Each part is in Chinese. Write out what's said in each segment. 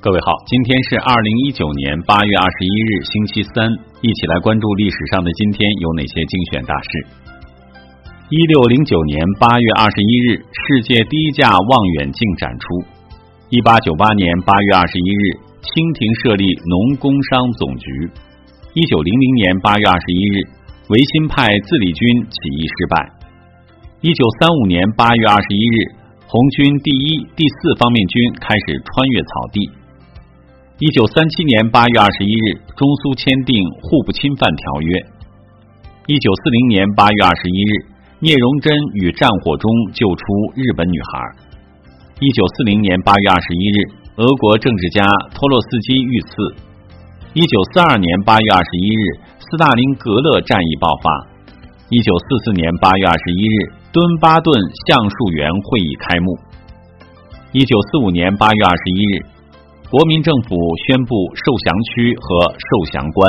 各位好，今天是二零一九年八月二十一日，星期三，一起来关注历史上的今天有哪些精选大事。一六零九年八月二十一日，世界第一架望远镜展出。一八九八年八月二十一日，清廷设立农工商总局。一九零零年八月二十一日，维新派自立军起义失败。一九三五年八月二十一日，红军第一、第四方面军开始穿越草地。一九三七年八月二十一日，中苏签订互不侵犯条约。一九四零年八月二十一日，聂荣臻与战火中救出日本女孩。一九四零年八月二十一日，俄国政治家托洛斯基遇刺。一九四二年八月二十一日，斯大林格勒战役爆发。一九四四年八月二十一日，敦巴顿橡树园会议开幕。一九四五年八月二十一日。国民政府宣布受降区和受降关。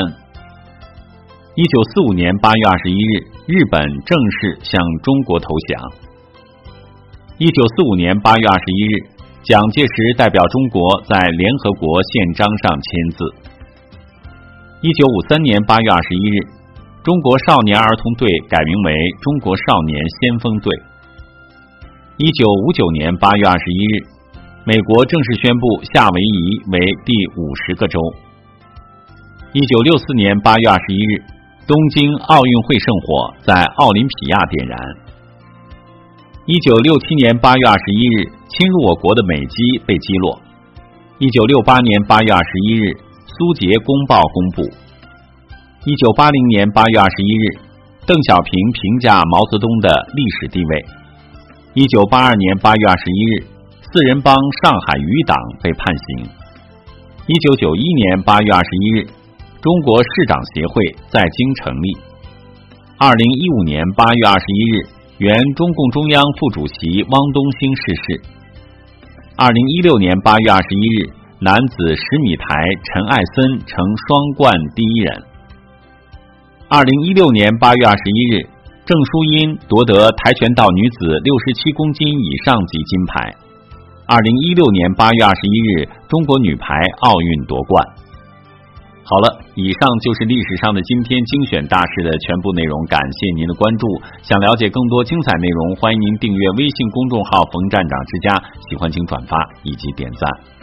一九四五年八月二十一日，日本正式向中国投降。一九四五年八月二十一日，蒋介石代表中国在联合国宪章上签字。一九五三年八月二十一日，中国少年儿童队改名为中国少年先锋队。一九五九年八月二十一日。美国正式宣布夏威夷为第五十个州。一九六四年八月二十一日，东京奥运会圣火在奥林匹亚点燃。一九六七年八月二十一日，侵入我国的美机被击落。一九六八年八月二十一日，苏捷公报公布。一九八零年八月二十一日，邓小平评价毛泽东的历史地位。一九八二年八月二十一日。四人帮上海余党被判刑。一九九一年八月二十一日，中国市长协会在京成立。二零一五年八月二十一日，原中共中央副主席汪东兴逝世。二零一六年八月二十一日，男子十米台陈艾森成双冠第一人。二零一六年八月二十一日，郑淑英夺得跆拳道女子六十七公斤以上级金牌。二零一六年八月二十一日，中国女排奥运夺冠。好了，以上就是历史上的今天精选大事的全部内容，感谢您的关注。想了解更多精彩内容，欢迎您订阅微信公众号“冯站长之家”，喜欢请转发以及点赞。